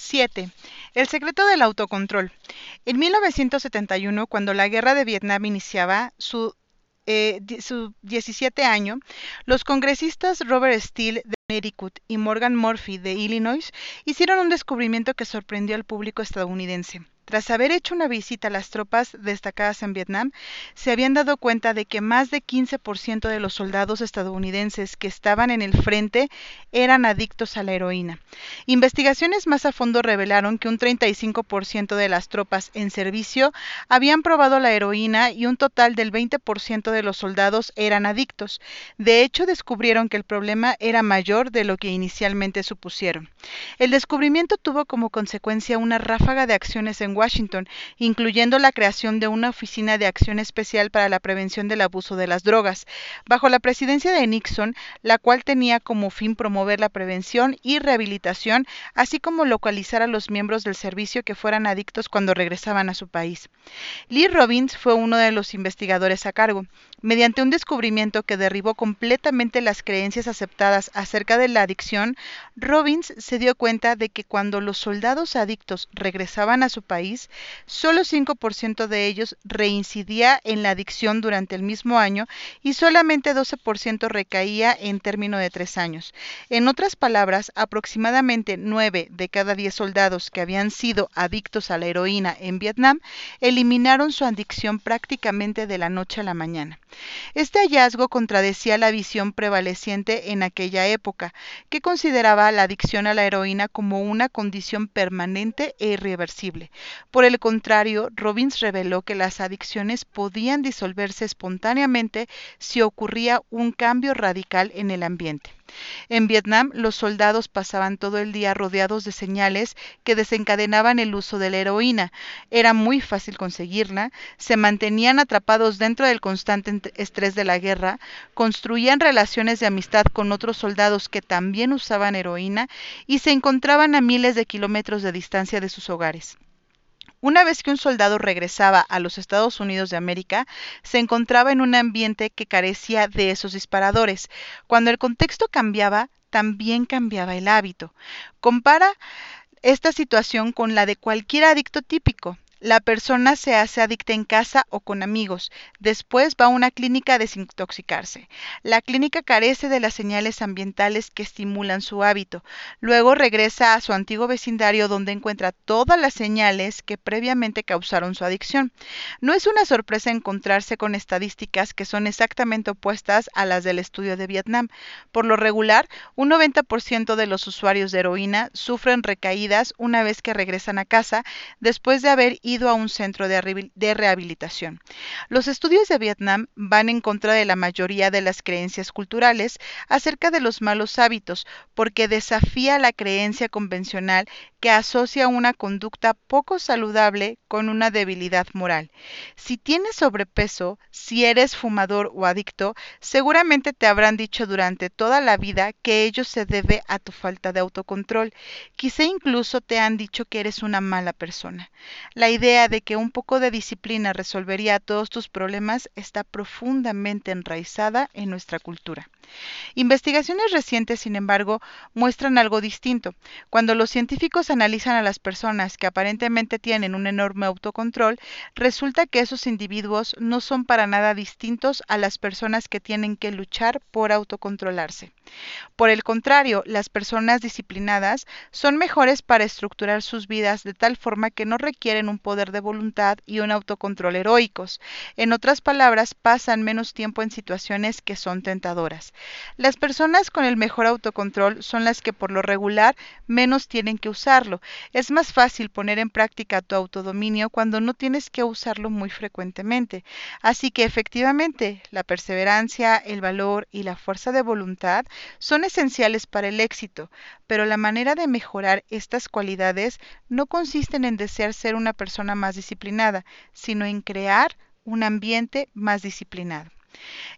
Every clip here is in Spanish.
7. El secreto del autocontrol. En 1971, cuando la guerra de Vietnam iniciaba su, eh, su 17 año, los congresistas Robert Steele de Connecticut y Morgan Murphy de Illinois hicieron un descubrimiento que sorprendió al público estadounidense. Tras haber hecho una visita a las tropas destacadas en Vietnam, se habían dado cuenta de que más de 15% de los soldados estadounidenses que estaban en el frente eran adictos a la heroína. Investigaciones más a fondo revelaron que un 35% de las tropas en servicio habían probado la heroína y un total del 20% de los soldados eran adictos. De hecho, descubrieron que el problema era mayor de lo que inicialmente supusieron. El descubrimiento tuvo como consecuencia una ráfaga de acciones en Washington, incluyendo la creación de una oficina de acción especial para la prevención del abuso de las drogas, bajo la presidencia de Nixon, la cual tenía como fin promover la prevención y rehabilitación, así como localizar a los miembros del servicio que fueran adictos cuando regresaban a su país. Lee Robbins fue uno de los investigadores a cargo. Mediante un descubrimiento que derribó completamente las creencias aceptadas acerca de la adicción, Robbins se dio cuenta de que cuando los soldados adictos regresaban a su país, solo 5% de ellos reincidía en la adicción durante el mismo año y solamente 12% recaía en término de tres años. En otras palabras, aproximadamente 9 de cada 10 soldados que habían sido adictos a la heroína en Vietnam eliminaron su adicción prácticamente de la noche a la mañana. Este hallazgo contradecía la visión prevaleciente en aquella época, que consideraba la adicción a la heroína como una condición permanente e irreversible. Por el contrario, Robbins reveló que las adicciones podían disolverse espontáneamente si ocurría un cambio radical en el ambiente. En Vietnam, los soldados pasaban todo el día rodeados de señales que desencadenaban el uso de la heroína. Era muy fácil conseguirla, se mantenían atrapados dentro del constante estrés de la guerra, construían relaciones de amistad con otros soldados que también usaban heroína y se encontraban a miles de kilómetros de distancia de sus hogares. Una vez que un soldado regresaba a los Estados Unidos de América, se encontraba en un ambiente que carecía de esos disparadores. Cuando el contexto cambiaba, también cambiaba el hábito. Compara esta situación con la de cualquier adicto típico. La persona se hace adicta en casa o con amigos. Después va a una clínica a desintoxicarse. La clínica carece de las señales ambientales que estimulan su hábito. Luego regresa a su antiguo vecindario donde encuentra todas las señales que previamente causaron su adicción. No es una sorpresa encontrarse con estadísticas que son exactamente opuestas a las del estudio de Vietnam. Por lo regular, un 90% de los usuarios de heroína sufren recaídas una vez que regresan a casa después de haber a un centro de, de rehabilitación. Los estudios de Vietnam van en contra de la mayoría de las creencias culturales acerca de los malos hábitos, porque desafía la creencia convencional que asocia una conducta poco saludable con una debilidad moral. Si tienes sobrepeso, si eres fumador o adicto, seguramente te habrán dicho durante toda la vida que ello se debe a tu falta de autocontrol. Quizá incluso te han dicho que eres una mala persona. La idea de que un poco de disciplina resolvería todos tus problemas está profundamente enraizada en nuestra cultura. Investigaciones recientes, sin embargo, muestran algo distinto. Cuando los científicos analizan a las personas que aparentemente tienen un enorme autocontrol, resulta que esos individuos no son para nada distintos a las personas que tienen que luchar por autocontrolarse. Por el contrario, las personas disciplinadas son mejores para estructurar sus vidas de tal forma que no requieren un poder de voluntad y un autocontrol heroicos. En otras palabras, pasan menos tiempo en situaciones que son tentadoras. Las personas con el mejor autocontrol son las que por lo regular menos tienen que usarlo. Es más fácil poner en práctica tu autodominio cuando no tienes que usarlo muy frecuentemente. Así que efectivamente, la perseverancia, el valor y la fuerza de voluntad son esenciales para el éxito, pero la manera de mejorar estas cualidades no consisten en desear ser una persona más disciplinada, sino en crear un ambiente más disciplinado.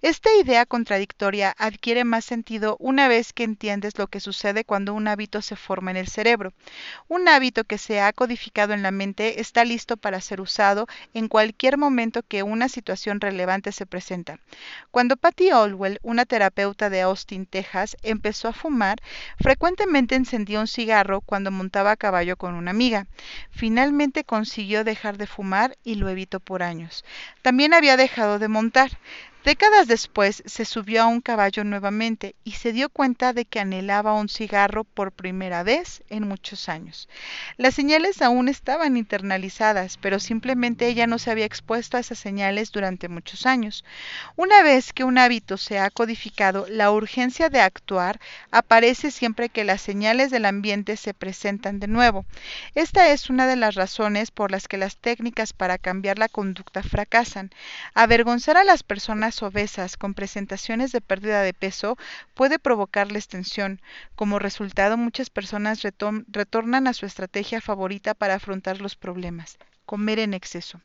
Esta idea contradictoria adquiere más sentido una vez que entiendes lo que sucede cuando un hábito se forma en el cerebro. Un hábito que se ha codificado en la mente está listo para ser usado en cualquier momento que una situación relevante se presenta. Cuando Patty Olwell, una terapeuta de Austin, Texas, empezó a fumar, frecuentemente encendía un cigarro cuando montaba a caballo con una amiga. Finalmente consiguió dejar de fumar y lo evitó por años. También había dejado de montar. Décadas después se subió a un caballo nuevamente y se dio cuenta de que anhelaba un cigarro por primera vez en muchos años. Las señales aún estaban internalizadas, pero simplemente ella no se había expuesto a esas señales durante muchos años. Una vez que un hábito se ha codificado, la urgencia de actuar aparece siempre que las señales del ambiente se presentan de nuevo. Esta es una de las razones por las que las técnicas para cambiar la conducta fracasan. Avergonzar a las personas obesas con presentaciones de pérdida de peso puede provocarles tensión. Como resultado, muchas personas retornan a su estrategia favorita para afrontar los problemas comer en exceso.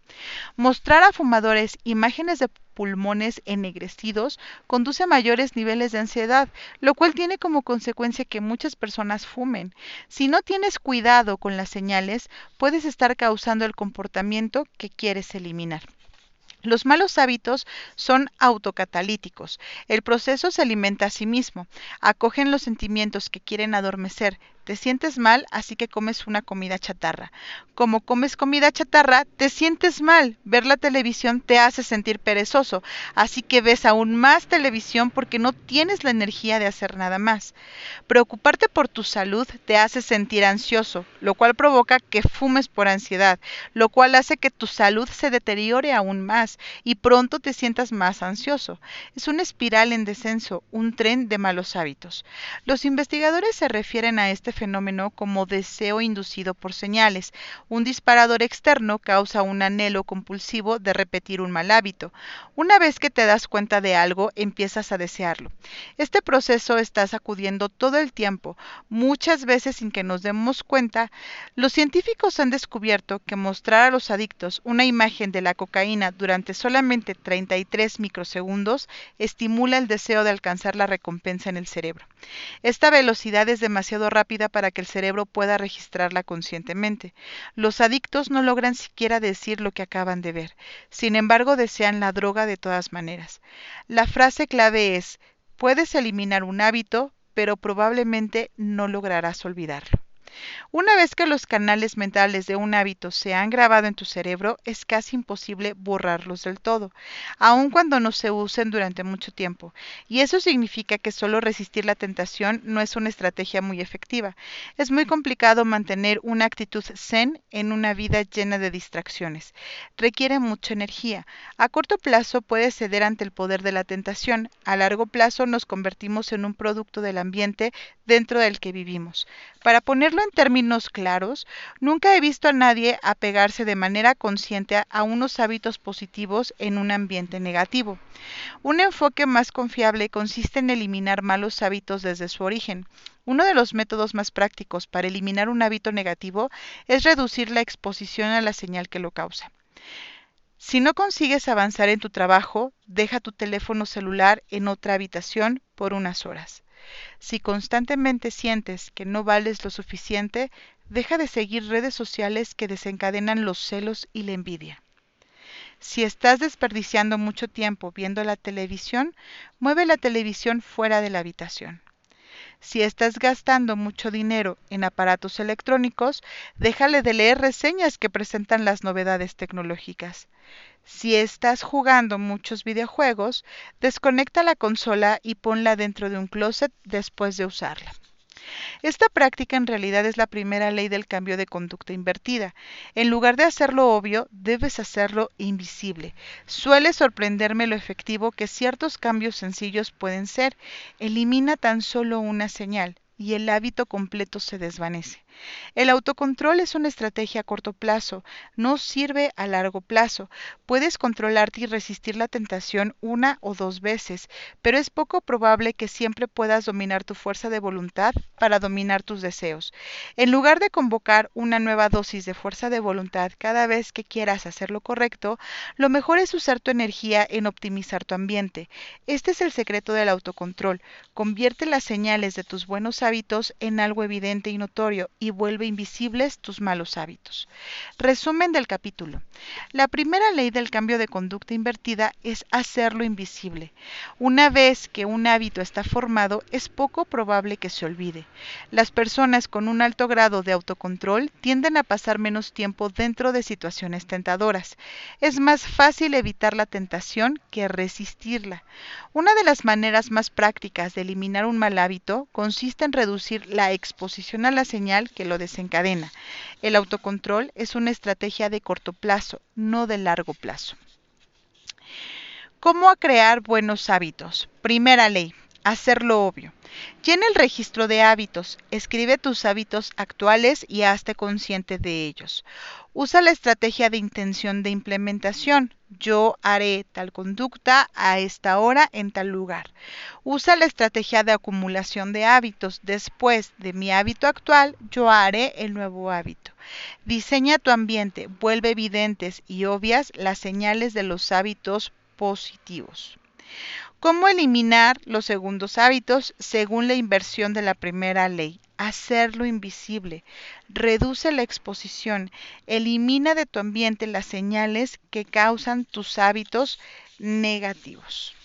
Mostrar a fumadores imágenes de pulmones ennegrecidos conduce a mayores niveles de ansiedad, lo cual tiene como consecuencia que muchas personas fumen. Si no tienes cuidado con las señales, puedes estar causando el comportamiento que quieres eliminar. Los malos hábitos son autocatalíticos. El proceso se alimenta a sí mismo. Acogen los sentimientos que quieren adormecer, te sientes mal, así que comes una comida chatarra. Como comes comida chatarra, te sientes mal. Ver la televisión te hace sentir perezoso, así que ves aún más televisión porque no tienes la energía de hacer nada más. Preocuparte por tu salud te hace sentir ansioso, lo cual provoca que fumes por ansiedad, lo cual hace que tu salud se deteriore aún más y pronto te sientas más ansioso. Es una espiral en descenso, un tren de malos hábitos. Los investigadores se refieren a este fenómeno como deseo inducido por señales. Un disparador externo causa un anhelo compulsivo de repetir un mal hábito. Una vez que te das cuenta de algo, empiezas a desearlo. Este proceso está sacudiendo todo el tiempo, muchas veces sin que nos demos cuenta. Los científicos han descubierto que mostrar a los adictos una imagen de la cocaína durante solamente 33 microsegundos estimula el deseo de alcanzar la recompensa en el cerebro. Esta velocidad es demasiado rápida para que el cerebro pueda registrarla conscientemente. Los adictos no logran siquiera decir lo que acaban de ver. Sin embargo, desean la droga de todas maneras. La frase clave es, puedes eliminar un hábito, pero probablemente no lograrás olvidarlo. Una vez que los canales mentales de un hábito se han grabado en tu cerebro, es casi imposible borrarlos del todo, aun cuando no se usen durante mucho tiempo. Y eso significa que solo resistir la tentación no es una estrategia muy efectiva. Es muy complicado mantener una actitud zen en una vida llena de distracciones. Requiere mucha energía. A corto plazo puedes ceder ante el poder de la tentación. A largo plazo nos convertimos en un producto del ambiente dentro del que vivimos. Para ponerlo en términos claros, nunca he visto a nadie apegarse de manera consciente a unos hábitos positivos en un ambiente negativo. Un enfoque más confiable consiste en eliminar malos hábitos desde su origen. Uno de los métodos más prácticos para eliminar un hábito negativo es reducir la exposición a la señal que lo causa. Si no consigues avanzar en tu trabajo, deja tu teléfono celular en otra habitación por unas horas. Si constantemente sientes que no vales lo suficiente, deja de seguir redes sociales que desencadenan los celos y la envidia. Si estás desperdiciando mucho tiempo viendo la televisión, mueve la televisión fuera de la habitación. Si estás gastando mucho dinero en aparatos electrónicos, déjale de leer reseñas que presentan las novedades tecnológicas. Si estás jugando muchos videojuegos, desconecta la consola y ponla dentro de un closet después de usarla. Esta práctica en realidad es la primera ley del cambio de conducta invertida. En lugar de hacerlo obvio, debes hacerlo invisible. Suele sorprenderme lo efectivo que ciertos cambios sencillos pueden ser. Elimina tan solo una señal. y el hábito completo se desvanece. El autocontrol es una estrategia a corto plazo, no sirve a largo plazo. Puedes controlarte y resistir la tentación una o dos veces, pero es poco probable que siempre puedas dominar tu fuerza de voluntad para dominar tus deseos. En lugar de convocar una nueva dosis de fuerza de voluntad cada vez que quieras hacer lo correcto, lo mejor es usar tu energía en optimizar tu ambiente. Este es el secreto del autocontrol. Convierte las señales de tus buenos hábitos en algo evidente y notorio y vuelve invisibles tus malos hábitos. Resumen del capítulo. La primera ley del cambio de conducta invertida es hacerlo invisible. Una vez que un hábito está formado, es poco probable que se olvide. Las personas con un alto grado de autocontrol tienden a pasar menos tiempo dentro de situaciones tentadoras. Es más fácil evitar la tentación que resistirla. Una de las maneras más prácticas de eliminar un mal hábito consiste en reducir la exposición a la señal que lo desencadena. El autocontrol es una estrategia de corto plazo, no de largo plazo. ¿Cómo crear buenos hábitos? Primera ley, hacerlo obvio. Llena el registro de hábitos, escribe tus hábitos actuales y hazte consciente de ellos. Usa la estrategia de intención de implementación. Yo haré tal conducta a esta hora en tal lugar. Usa la estrategia de acumulación de hábitos. Después de mi hábito actual, yo haré el nuevo hábito. Diseña tu ambiente. Vuelve evidentes y obvias las señales de los hábitos positivos. ¿Cómo eliminar los segundos hábitos según la inversión de la primera ley? Hacerlo invisible. Reduce la exposición. Elimina de tu ambiente las señales que causan tus hábitos negativos.